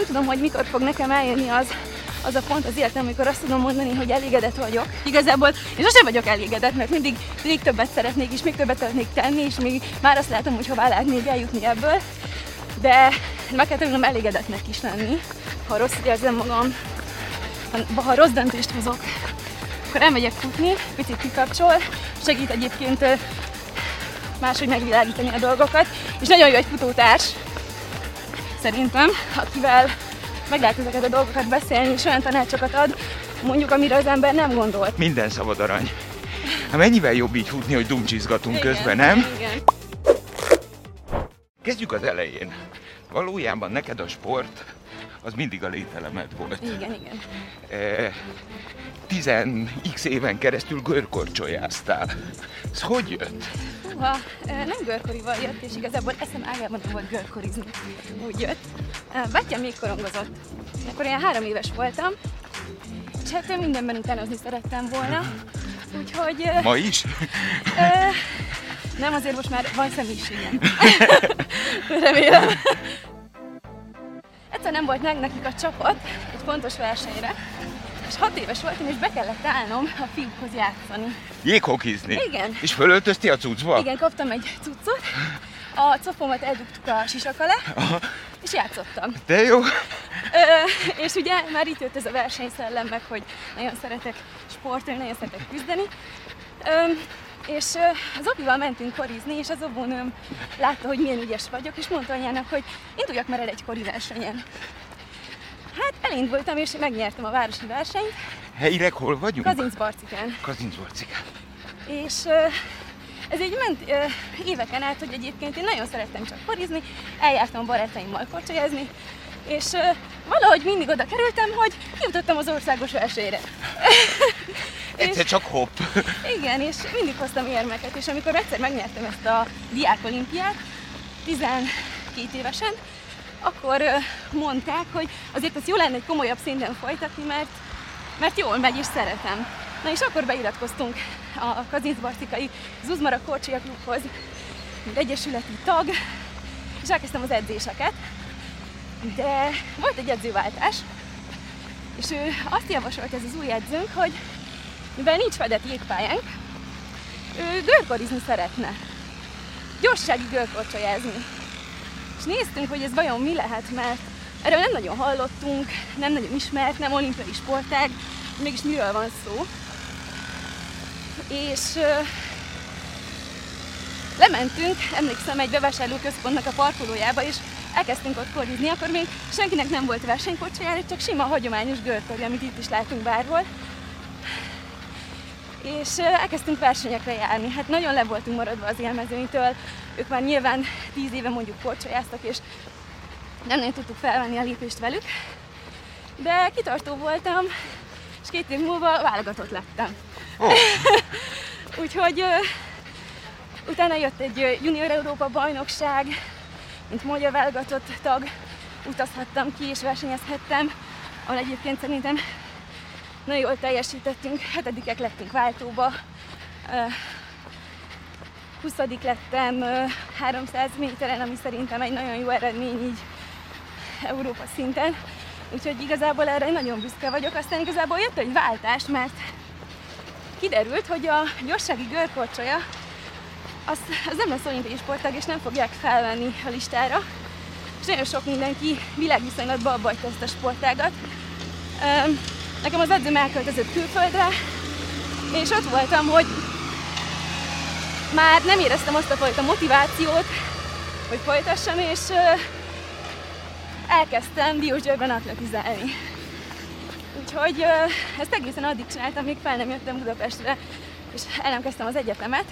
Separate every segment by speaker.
Speaker 1: nem tudom, hogy mikor fog nekem eljönni az, az a pont az életem, amikor azt tudom mondani, hogy elégedett vagyok. Igazából én sosem vagyok elégedett, mert mindig még többet szeretnék, és még többet szeretnék tenni, és még már azt látom, hogy hová lehet még eljutni ebből. De meg kell tanulnom elégedettnek is lenni, ha rossz érzem magam, ha, ha rossz döntést hozok, akkor elmegyek futni, picit kikapcsol, segít egyébként máshogy megvilágítani a dolgokat, és nagyon jó egy futótárs, szerintem, akivel meg lehet ezeket a dolgokat beszélni, és olyan tanácsokat ad, mondjuk, amire az ember nem gondolt.
Speaker 2: Minden szabad arany. Hát mennyivel jobb így futni, hogy dumcsizgatunk igen, közben, nem?
Speaker 1: Igen.
Speaker 2: Kezdjük az elején. Valójában neked a sport az mindig a lételemed volt.
Speaker 1: Igen, igen.
Speaker 2: E, 10x éven keresztül görkorcsolyáztál. Ez hogy jött?
Speaker 1: Húha, nem görkorival jött, és igazából eszem ágában volt görkorizni. Úgy jött. Bátyám még korongozott. Akkor ilyen három éves voltam, és hát én mindenben utánozni szerettem volna. Úgyhogy...
Speaker 2: Ma is?
Speaker 1: nem, azért most már van személyiségem. Remélem. Egyszer nem volt meg nekik a csapat egy fontos versenyre, és hat éves voltam, és be kellett állnom a fiúkhoz játszani.
Speaker 2: Jéghokizni?
Speaker 1: Igen.
Speaker 2: És fölöltözti a cuccba?
Speaker 1: Igen, kaptam egy cuccot, a copomat eldugtuk a sisak alá, Aha. és játszottam.
Speaker 2: De jó. Ö,
Speaker 1: és ugye már itt jött ez a versenyszellem, meg hogy nagyon szeretek sportolni, nagyon szeretek küzdeni. Ö, és az opival mentünk korizni, és az obónőm látta, hogy milyen ügyes vagyok, és mondta anyának, hogy induljak már el egy kori versenyen. Hát elindultam, és megnyertem a városi versenyt.
Speaker 2: Helyileg hol vagyunk?
Speaker 1: Kazincbarcikán.
Speaker 2: Kazincbarcikán.
Speaker 1: És ez így ment éveken át, hogy egyébként én nagyon szerettem csak korizni, eljártam barátaimmal korcsolyazni, és valahogy mindig oda kerültem, hogy jutottam az országos versenyre.
Speaker 2: Egyszer csak hopp.
Speaker 1: Igen, és mindig hoztam érmeket, és amikor egyszer megnyertem ezt a diák olimpiát, 12 évesen, akkor mondták, hogy azért az jó lenne egy komolyabb szinten folytatni, mert, mert jól megy és szeretem. Na és akkor beiratkoztunk a Kazincbarcikai Zuzmara Korcsolya Klubhoz, mint egyesületi tag, és elkezdtem az edzéseket. De volt egy edzőváltás, és ő azt javasolt ez az új edzőnk, hogy mivel nincs fedett jégpályánk, ő görkorizni szeretne. Gyorssági görkorcsolyázni. És néztünk, hogy ez vajon mi lehet, mert erről nem nagyon hallottunk, nem nagyon ismert, nem olimpiai sportág, mégis miről van szó. És lementünk, emlékszem, egy bevásárlóközpontnak a parkolójába, és elkezdtünk ott korizni, akkor még senkinek nem volt versenykocsijára, csak sima hagyományos görkori, amit itt is látunk bárhol. És elkezdtünk versenyekre járni. Hát nagyon le voltunk maradva az élmezőnytől. Ők már nyilván tíz éve mondjuk korcsolyáztak, és nem nagyon tudtuk felvenni a lépést velük. De kitartó voltam, és két év múlva válogatott lettem. Oh. Úgyhogy uh, utána jött egy Junior Európa bajnokság, mint magyar válogatott tag utazhattam ki és versenyezhettem, ahol egyébként szerintem nagyon jól teljesítettünk, hetedikek lettünk váltóba, 20 lettem 300 méteren, ami szerintem egy nagyon jó eredmény így Európa szinten. Úgyhogy igazából erre nagyon büszke vagyok. Aztán igazából jött egy váltás, mert kiderült, hogy a gyorsági görkorcsolya az, az nem lesz olimpiai sportág, és nem fogják felvenni a listára. És nagyon sok mindenki világviszonylatban abba ezt a sportágat. Nekem az edzőm elköltözött külföldre, és ott voltam, hogy már nem éreztem azt a fajta motivációt, hogy folytassam, és elkezdtem Diósgyőrben atletizálni. Úgyhogy ezt egészen addig csináltam, míg fel nem jöttem Budapestre, és el nem kezdtem az egyetemet.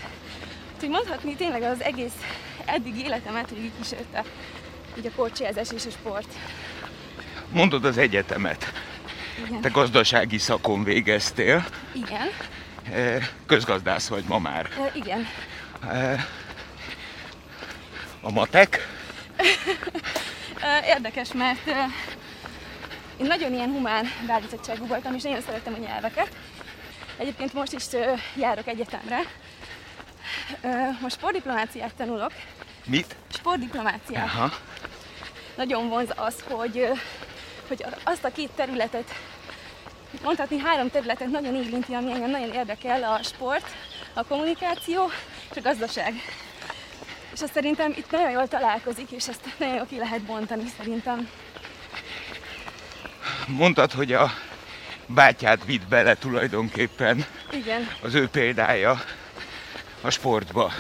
Speaker 1: Úgyhogy mondhatni tényleg az egész eddig életemet, így kísérte így a korcsolyázás és a sport.
Speaker 2: Mondod az egyetemet. Igen. Te gazdasági szakon végeztél.
Speaker 1: Igen.
Speaker 2: Közgazdász vagy ma már.
Speaker 1: E, igen.
Speaker 2: A matek?
Speaker 1: Érdekes, mert én nagyon ilyen humán beállítottságú voltam, és nagyon szerettem a nyelveket. Egyébként most is járok egyetemre. Most sportdiplomáciát tanulok.
Speaker 2: Mit?
Speaker 1: Sportdiplomáciát. Aha. Nagyon vonz az, hogy hogy azt a két területet, mondhatni három területet nagyon érinti, ami engem nagyon érdekel, a sport, a kommunikáció és a gazdaság. És azt szerintem itt nagyon jól találkozik, és ezt nagyon jól ki lehet bontani szerintem.
Speaker 2: Mondtad, hogy a bátyát vitt bele tulajdonképpen
Speaker 1: Igen.
Speaker 2: az ő példája a sportba.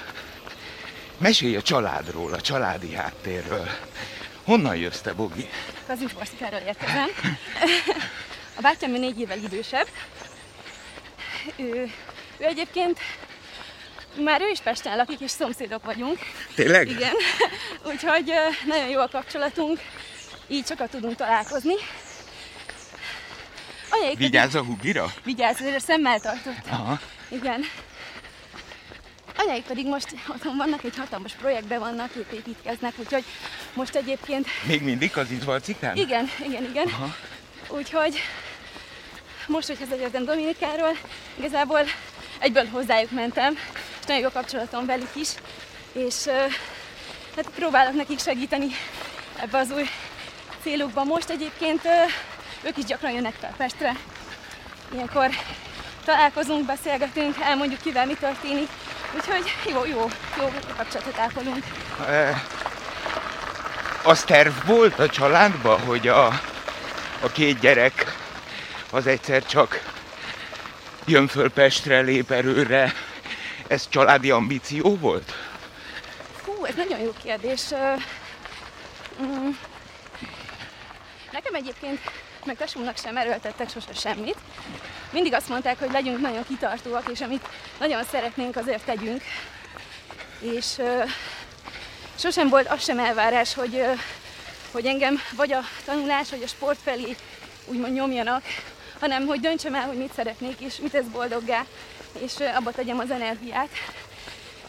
Speaker 2: Mesélj a családról, a családi háttérről. Honnan jössz te, Bogi?
Speaker 1: Az Inforszikáról érkezem. A bátyám négy évvel idősebb. Ő, ő egyébként már ő is Pesten lakik, és szomszédok vagyunk.
Speaker 2: Tényleg?
Speaker 1: Igen. Úgyhogy nagyon jó a kapcsolatunk, így sokat tudunk találkozni.
Speaker 2: Anyaik Vigyázz a hubira?
Speaker 1: Vigyázz, ezért szemmel tartott.
Speaker 2: Aha.
Speaker 1: Igen. Anyaik pedig most otthon vannak, egy hatalmas projektben vannak, épp építkeznek, úgyhogy most egyébként...
Speaker 2: Még mindig az Izvalcikán?
Speaker 1: Igen, igen, igen.
Speaker 2: Aha.
Speaker 1: Úgyhogy most, hogy hazajöttem Dominikáról, igazából egyből hozzájuk mentem, és nagyon jó kapcsolatom velük is, és hát próbálok nekik segíteni ebbe az új célukba. Most egyébként ők is gyakran jönnek fel Pestre. Ilyenkor találkozunk, beszélgetünk, elmondjuk kivel mi történik. Úgyhogy jó, jó, jó kapcsolatot ápolunk. E,
Speaker 2: az terv volt a családban, hogy a, a két gyerek az egyszer csak jön föl Pestre, lép erőre. Ez családi ambíció volt?
Speaker 1: Hú, ez nagyon jó kérdés. Mm. Nekem egyébként meg tesónak sem erőltettek sose semmit. Mindig azt mondták, hogy legyünk nagyon kitartóak, és amit nagyon szeretnénk, azért tegyünk. És sosem volt az sem elvárás, hogy, hogy engem vagy a tanulás, vagy a sport felé úgymond nyomjanak, hanem hogy döntsem el, hogy mit szeretnék, és mit tesz boldoggá, és abba tegyem az energiát.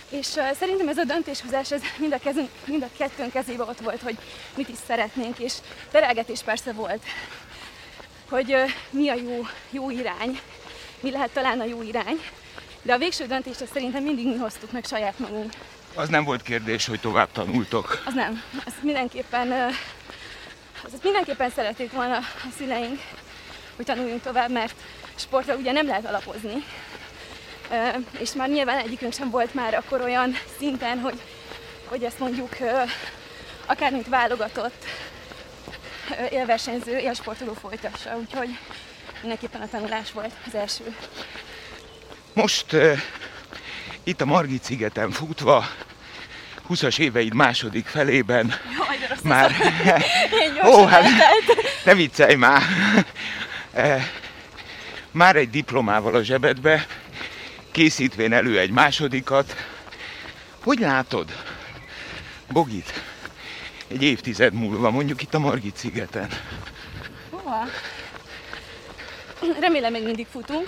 Speaker 1: És szerintem ez a döntéshozás, ez mind a, kezünk, mind a kettőnk kezébe ott volt, hogy mit is szeretnénk, és terelgetés persze volt hogy mi a jó, jó irány, mi lehet talán a jó irány, de a végső döntést szerintem mindig mi hoztuk meg saját magunk.
Speaker 2: Az nem volt kérdés, hogy tovább tanultok?
Speaker 1: Az nem. Az mindenképpen, az mindenképpen szerették volna a szüleink, hogy tanuljunk tovább, mert sportra ugye nem lehet alapozni. És már nyilván egyikünk sem volt már akkor olyan szinten, hogy, hogy ezt mondjuk akár mint válogatott élversenyző, élsportoló folytassa, úgyhogy mindenképpen a tanulás volt az első.
Speaker 2: Most itt a Margit szigeten futva, 20-as éveid második felében
Speaker 1: Jaj, de
Speaker 2: már...
Speaker 1: Ó, hát
Speaker 2: ne viccelj már! Uh, már egy diplomával a zsebedbe, készítvén elő egy másodikat. Hogy látod, Bogit? egy évtized múlva, mondjuk itt a Margit szigeten.
Speaker 1: Hova? Remélem még mindig futunk.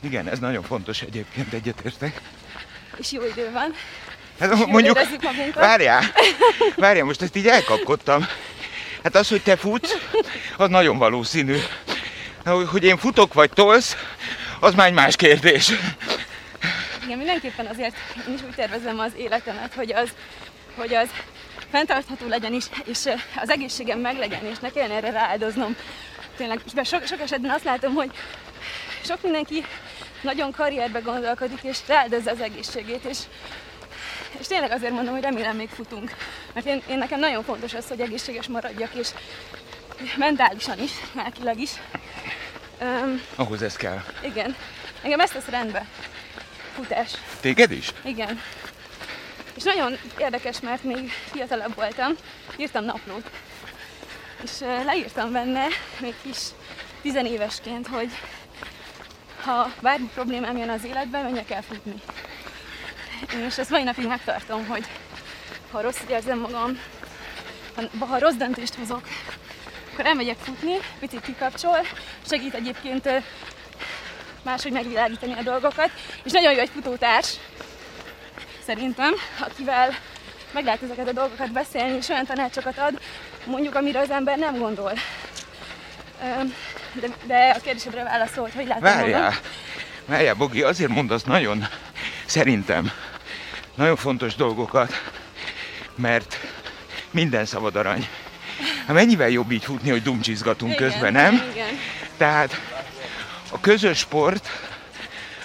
Speaker 2: Igen, ez nagyon fontos egyébként, egyetértek.
Speaker 1: És jó idő van.
Speaker 2: Hát, mondjuk, várjál, várjál, most ezt így elkapkodtam. Hát az, hogy te futsz, az nagyon valószínű. Hogy én futok vagy tolsz, az már egy más kérdés.
Speaker 1: Igen, mindenképpen azért én is úgy tervezem az életemet, hogy az, hogy az fenntartható legyen is, és az egészségem meg legyen, és ne kelljen erre rááldoznom. Tényleg, és sok, sok esetben azt látom, hogy sok mindenki nagyon karrierbe gondolkodik, és rááldozza az egészségét, és, és tényleg azért mondom, hogy remélem még futunk. Mert én, én nekem nagyon fontos az, hogy egészséges maradjak, és mentálisan is, lelkileg is.
Speaker 2: Um, Ahhoz ez kell.
Speaker 1: Igen. Engem ezt tesz rendbe. Futás.
Speaker 2: Téged is?
Speaker 1: Igen. És nagyon érdekes, mert még fiatalabb voltam, írtam naplót. És leírtam benne, még kis tizenévesként, hogy ha bármi problémám jön az életben, menjek el futni. És ezt mai napig megtartom, hogy ha rossz érzem magam, ha, ha rossz döntést hozok, akkor elmegyek futni, picit kikapcsol, segít egyébként máshogy megvilágítani a dolgokat, és nagyon jó egy futótárs, szerintem, akivel meg lehet ezeket a dolgokat beszélni, és olyan tanácsokat ad, mondjuk, amire az ember nem gondol. De, de a kérdésedre válaszolt, hogy látom
Speaker 2: Várjál, várjál, Bogi, azért mondasz nagyon, szerintem, nagyon fontos dolgokat, mert minden szabad arany. Hát mennyivel jobb így futni, hogy dumcsizgatunk
Speaker 1: Igen,
Speaker 2: közben, nem?
Speaker 1: Igen.
Speaker 2: Tehát a közös sport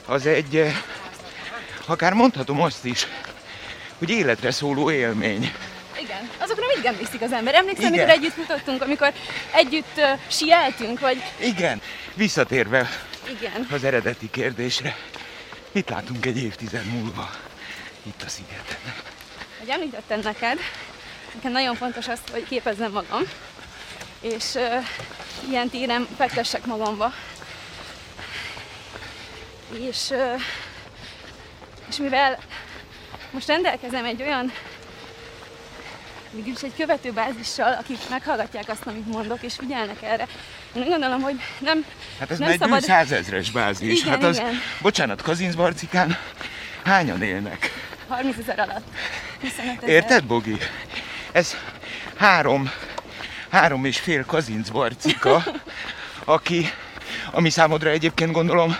Speaker 2: az egy, eh, akár mondhatom azt is, hogy életre szóló élmény.
Speaker 1: Mindig emlékszik az ember. Emlékszem,
Speaker 2: Igen.
Speaker 1: amikor együtt futottunk, amikor együtt uh, sieltünk, vagy
Speaker 2: Igen, visszatérve
Speaker 1: igen.
Speaker 2: az eredeti kérdésre, mit látunk egy évtized múlva itt a szigeten?
Speaker 1: Hogy említettem neked, nekem nagyon fontos az, hogy képezzem magam, és uh, ilyen téren fektessek magamba. És, uh, és mivel most rendelkezem egy olyan mégis egy követőbázissal, akik meghallgatják azt, amit mondok, és figyelnek erre. Én úgy gondolom, hogy nem,
Speaker 2: Hát ez
Speaker 1: nem
Speaker 2: már egy
Speaker 1: szabad...
Speaker 2: százezres bázis.
Speaker 1: Igen,
Speaker 2: hát az,
Speaker 1: igen.
Speaker 2: bocsánat, Kazincbarcikán hányan élnek?
Speaker 1: 30 ezer alatt. 25 ezer.
Speaker 2: Érted, Bogi? Ez három, három és fél kazincbarcika, aki, ami számodra egyébként gondolom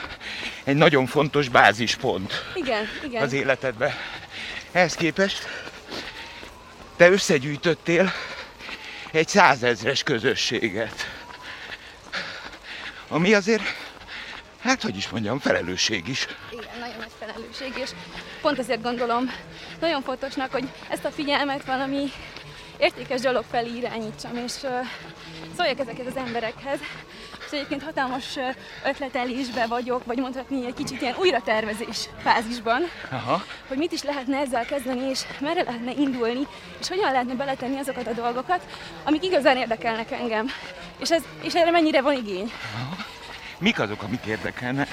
Speaker 2: egy nagyon fontos bázispont
Speaker 1: Igen, igen.
Speaker 2: az életedbe. Ehhez képest te összegyűjtöttél egy százezres közösséget. Ami azért, hát hogy is mondjam, felelősség is.
Speaker 1: Igen, nagyon nagy felelősség, és pont ezért gondolom nagyon fontosnak, hogy ezt a figyelmet valami értékes dolog felé irányítsam, és uh, szóljak ezeket az emberekhez. És egyébként hatalmas ötletelésbe vagyok, vagy mondhatni egy kicsit ilyen újratervezés fázisban,
Speaker 2: Aha.
Speaker 1: hogy mit is lehetne ezzel kezdeni, és merre lehetne indulni, és hogyan lehetne beletenni azokat a dolgokat, amik igazán érdekelnek engem. És, ez, és erre mennyire van igény.
Speaker 2: Mik azok, amik érdekelnek?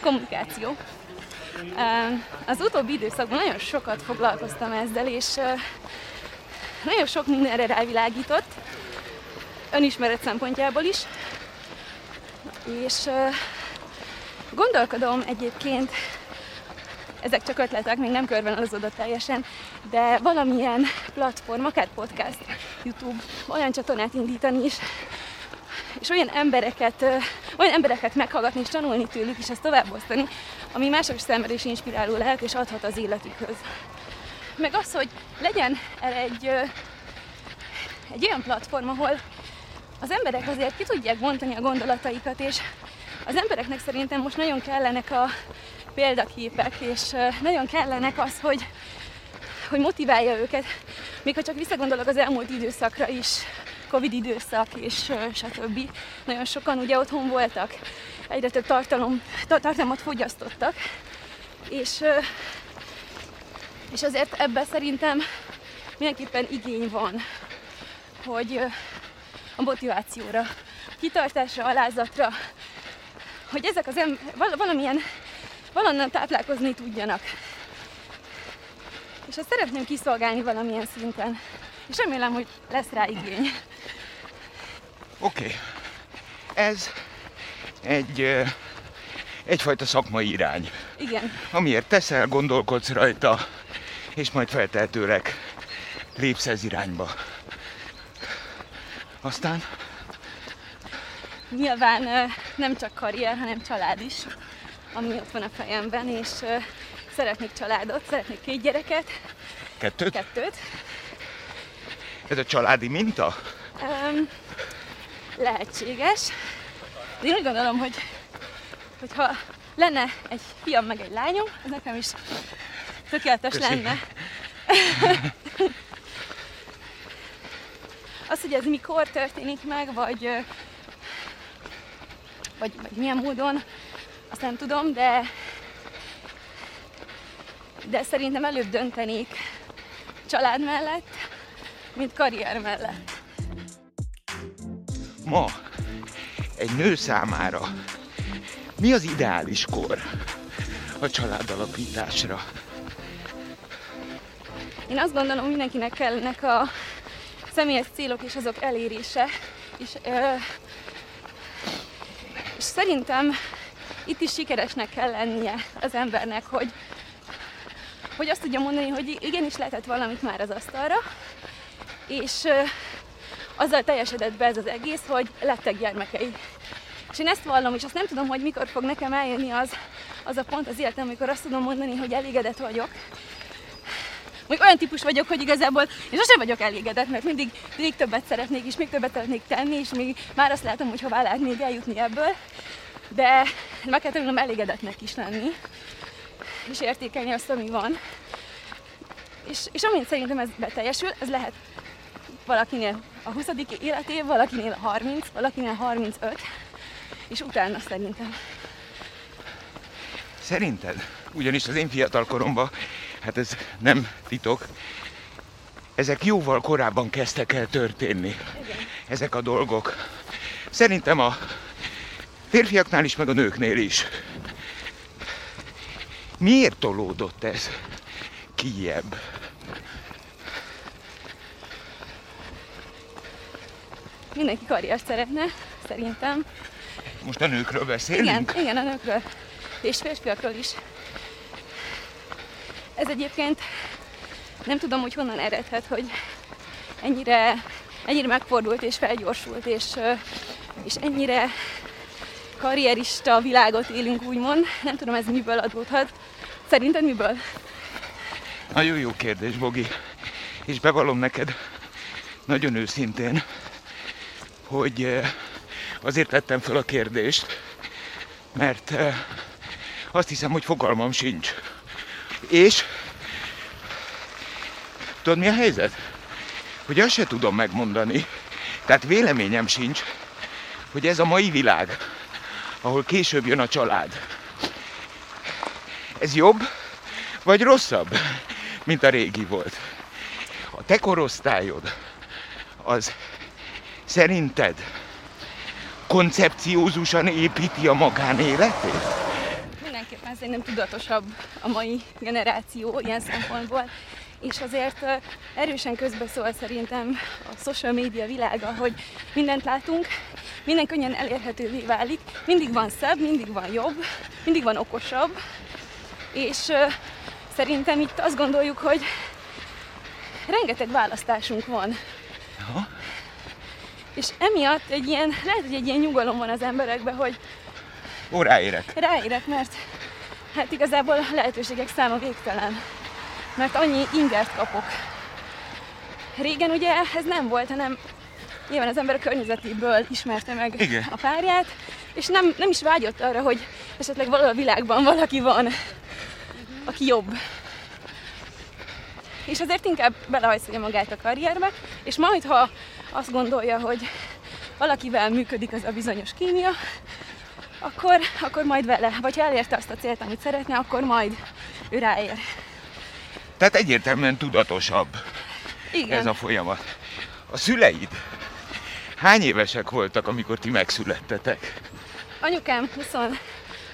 Speaker 1: kommunikáció. Ö, Az utóbbi időszakban nagyon sokat foglalkoztam ezzel, és nagyon sok mindenre rávilágított, önismeret szempontjából is. És gondolkodom egyébként, ezek csak ötletek, még nem körvonalazódott teljesen, de valamilyen platform, akár podcast, YouTube, olyan csatornát indítani is, és olyan embereket, olyan embereket meghallgatni és tanulni tőlük, és ezt továbbosztani, ami mások számára is inspiráló lehet, és adhat az életükhöz. Meg az, hogy legyen erre egy, egy olyan platform, ahol az emberek azért ki tudják bontani a gondolataikat, és az embereknek szerintem most nagyon kellenek a példaképek, és nagyon kellenek az, hogy, hogy motiválja őket. Még ha csak visszagondolok az elmúlt időszakra is, Covid időszak és stb. Nagyon sokan ugye otthon voltak, egyre több tartalom, ta- tartalmat fogyasztottak, és, és azért ebben szerintem mindenképpen igény van, hogy a motivációra, kitartásra, alázatra, hogy ezek az em- val- valamilyen, valonnan táplálkozni tudjanak. És ezt szeretném kiszolgálni valamilyen szinten. És remélem, hogy lesz rá igény.
Speaker 2: Oké. Okay. Ez egy, egyfajta szakmai irány.
Speaker 1: Igen,
Speaker 2: Amiért teszel, gondolkodsz rajta, és majd feltehetőleg lépsz ez irányba. Aztán
Speaker 1: nyilván nem csak karrier, hanem család is, ami ott van a fejemben, és szeretnék családot, szeretnék két gyereket,
Speaker 2: kettőt.
Speaker 1: kettőt.
Speaker 2: Ez a családi minta?
Speaker 1: Um, lehetséges. De én úgy gondolom, hogy hogyha lenne egy fiam meg egy lányom, az nekem is tökéletes
Speaker 2: Köszi.
Speaker 1: lenne. Az, hogy ez mikor történik meg, vagy, vagy, vagy milyen módon, azt nem tudom, de de szerintem előbb döntenék család mellett, mint karrier mellett.
Speaker 2: Ma egy nő számára mi az ideális kor a családalapításra?
Speaker 1: Én azt gondolom, mindenkinek kellnek a személyes célok és azok elérése. És, ö, és szerintem itt is sikeresnek kell lennie az embernek, hogy, hogy azt tudja mondani, hogy igenis lehetett valamit már az asztalra, és ö, azzal teljesedett be ez az egész, hogy lettek gyermekei. És én ezt vallom, és azt nem tudom, hogy mikor fog nekem eljönni az, az a pont az életem, amikor azt tudom mondani, hogy elégedett vagyok, Mondjuk olyan típus vagyok, hogy igazából én sosem vagyok elégedett, mert mindig még többet szeretnék, és még többet szeretnék tenni, és még már azt látom, hogy hová lehet még eljutni ebből. De meg kell tanulnom elégedetnek is lenni, és értékelni azt, ami van. És, és amint szerintem ez beteljesül, ez lehet valakinél a 20. életév, valakinél a 30, valakinél 35, és utána szerintem.
Speaker 2: Szerinted? Ugyanis az én fiatal koromban, hát ez nem titok, ezek jóval korábban kezdtek el történni.
Speaker 1: Igen.
Speaker 2: Ezek a dolgok. Szerintem a férfiaknál is, meg a nőknél is. Miért tolódott ez kijebb?
Speaker 1: Mindenki karriert szeretne, szerintem.
Speaker 2: Most a nőkről beszélünk?
Speaker 1: Igen, igen, a nőkről és férfiakról is. Ez egyébként nem tudom, hogy honnan eredhet, hogy ennyire, ennyire megfordult és felgyorsult, és, és ennyire karrierista világot élünk, úgymond. Nem tudom, ez miből adódhat. Szerinted miből?
Speaker 2: Nagyon jó kérdés, Bogi. És bevallom neked nagyon őszintén, hogy azért tettem fel a kérdést, mert azt hiszem, hogy fogalmam sincs. És tudod mi a helyzet? Hogy azt se tudom megmondani, tehát véleményem sincs, hogy ez a mai világ, ahol később jön a család, ez jobb vagy rosszabb, mint a régi volt. A te korosztályod az szerinted koncepciózusan építi a magánéletét?
Speaker 1: Szerintem tudatosabb a mai generáció ilyen szempontból, és azért erősen közbeszól szerintem a social media világa, hogy mindent látunk, minden könnyen elérhetővé válik, mindig van szebb, mindig van jobb, mindig van okosabb, és szerintem itt azt gondoljuk, hogy rengeteg választásunk van.
Speaker 2: Aha.
Speaker 1: És emiatt egy ilyen, lehet, hogy egy ilyen nyugalom van az emberekben, hogy
Speaker 2: Ó, ráérek.
Speaker 1: ráérek, mert hát igazából a lehetőségek száma végtelen. Mert annyi ingert kapok. Régen ugye ez nem volt, hanem nyilván az ember a környezetéből ismerte meg
Speaker 2: Igen.
Speaker 1: a párját, és nem, nem is vágyott arra, hogy esetleg valahol a világban valaki van, aki jobb. És azért inkább belehajszolja magát a karrierbe, és majd, ha azt gondolja, hogy valakivel működik az a bizonyos kémia, akkor, akkor majd vele. Vagy ha elérte azt a célt, amit szeretne, akkor majd ő ráér.
Speaker 2: Tehát egyértelműen tudatosabb
Speaker 1: Igen.
Speaker 2: ez a folyamat. A szüleid hány évesek voltak, amikor ti megszülettetek?
Speaker 1: Anyukám 20,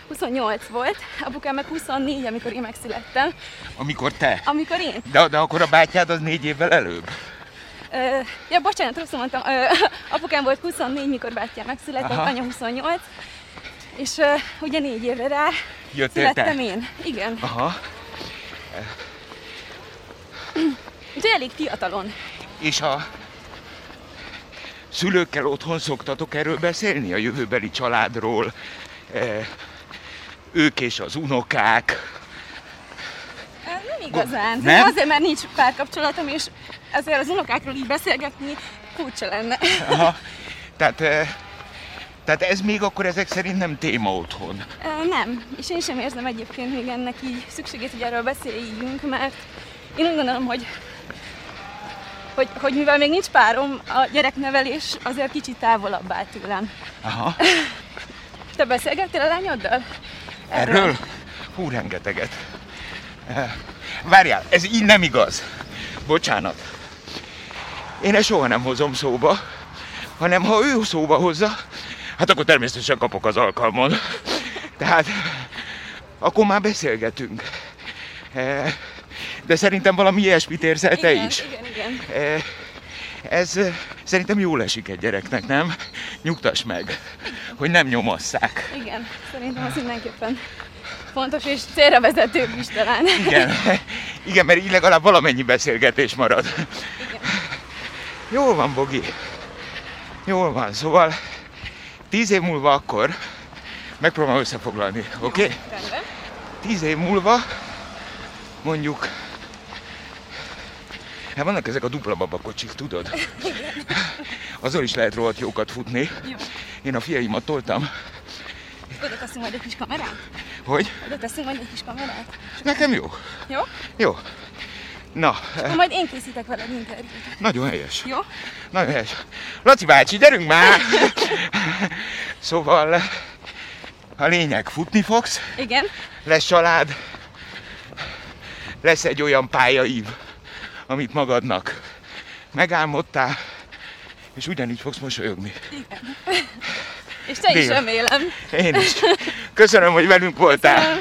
Speaker 1: 28 volt, apukám meg 24, amikor én megszülettem.
Speaker 2: Amikor te?
Speaker 1: Amikor én...
Speaker 2: De, de akkor a bátyád az négy évvel előbb?
Speaker 1: Ö, ja, bocsánat, rosszul mondtam. Ö, apukám volt 24, mikor bátyám megszületett,
Speaker 2: Aha.
Speaker 1: anya 28. És ö, ugye négy évre rá
Speaker 2: Jöttél te?
Speaker 1: születtem én. Igen.
Speaker 2: Aha.
Speaker 1: Úgyhogy elég fiatalon.
Speaker 2: És a szülőkkel otthon szoktatok erről beszélni, a jövőbeli családról, eh, ők és az unokák.
Speaker 1: Nem igazán.
Speaker 2: Nem?
Speaker 1: Azért, mert nincs párkapcsolatom, és ezért az unokákról így beszélgetni furcsa lenne.
Speaker 2: Aha. Tehát, eh, tehát ez még akkor ezek szerint nem téma otthon.
Speaker 1: Ö, Nem, és én sem érzem egyébként még ennek így szükségét, hogy erről beszéljünk, mert én úgy gondolom, hogy, hogy, hogy mivel még nincs párom, a gyereknevelés azért kicsit távolabb áll tőlem.
Speaker 2: Aha.
Speaker 1: Te beszélgettél a lányoddal?
Speaker 2: Erről? Hú, rengeteget. Várjál, ez így nem igaz. Bocsánat. Én ezt soha nem hozom szóba, hanem ha ő szóba hozza, hát akkor természetesen kapok az alkalmon. Tehát akkor már beszélgetünk. Eh, De szerintem valami ilyesmit érzel te
Speaker 1: igen,
Speaker 2: is.
Speaker 1: Igen, igen.
Speaker 2: Eh, Ez eh, szerintem jól esik egy gyereknek, nem? Nyugtass meg, hogy nem nyomasszák.
Speaker 1: Igen, szerintem az mindenképpen fontos és célra vezetőbb is talán.
Speaker 2: Igen, igen, mert így legalább valamennyi beszélgetés marad.
Speaker 1: Igen.
Speaker 2: Jól van, Bogi. Jól van, szóval tíz év múlva akkor megpróbálom összefoglalni, oké? Okay? Tíz év múlva mondjuk Hát vannak ezek a dupla babakocsik, tudod? Azon is lehet rohadt jókat futni.
Speaker 1: Jó.
Speaker 2: Én a fiaimat toltam.
Speaker 1: Oda teszünk majd egy kis kamerát?
Speaker 2: Hogy?
Speaker 1: Oda teszünk majd egy kis kamerát?
Speaker 2: Nekem jó.
Speaker 1: Jó?
Speaker 2: Jó. Na,
Speaker 1: Ha majd én készítek veled interjút.
Speaker 2: nagyon helyes.
Speaker 1: Jó?
Speaker 2: Nagyon helyes. Laci bácsi, gyerünk már! Szóval a lényeg, futni fogsz,
Speaker 1: Igen.
Speaker 2: lesz család, lesz egy olyan pályaív, amit magadnak megálmodtál, és ugyanígy fogsz mosolyogni.
Speaker 1: És te is
Speaker 2: Dél.
Speaker 1: remélem.
Speaker 2: Én is. Köszönöm, hogy velünk voltál.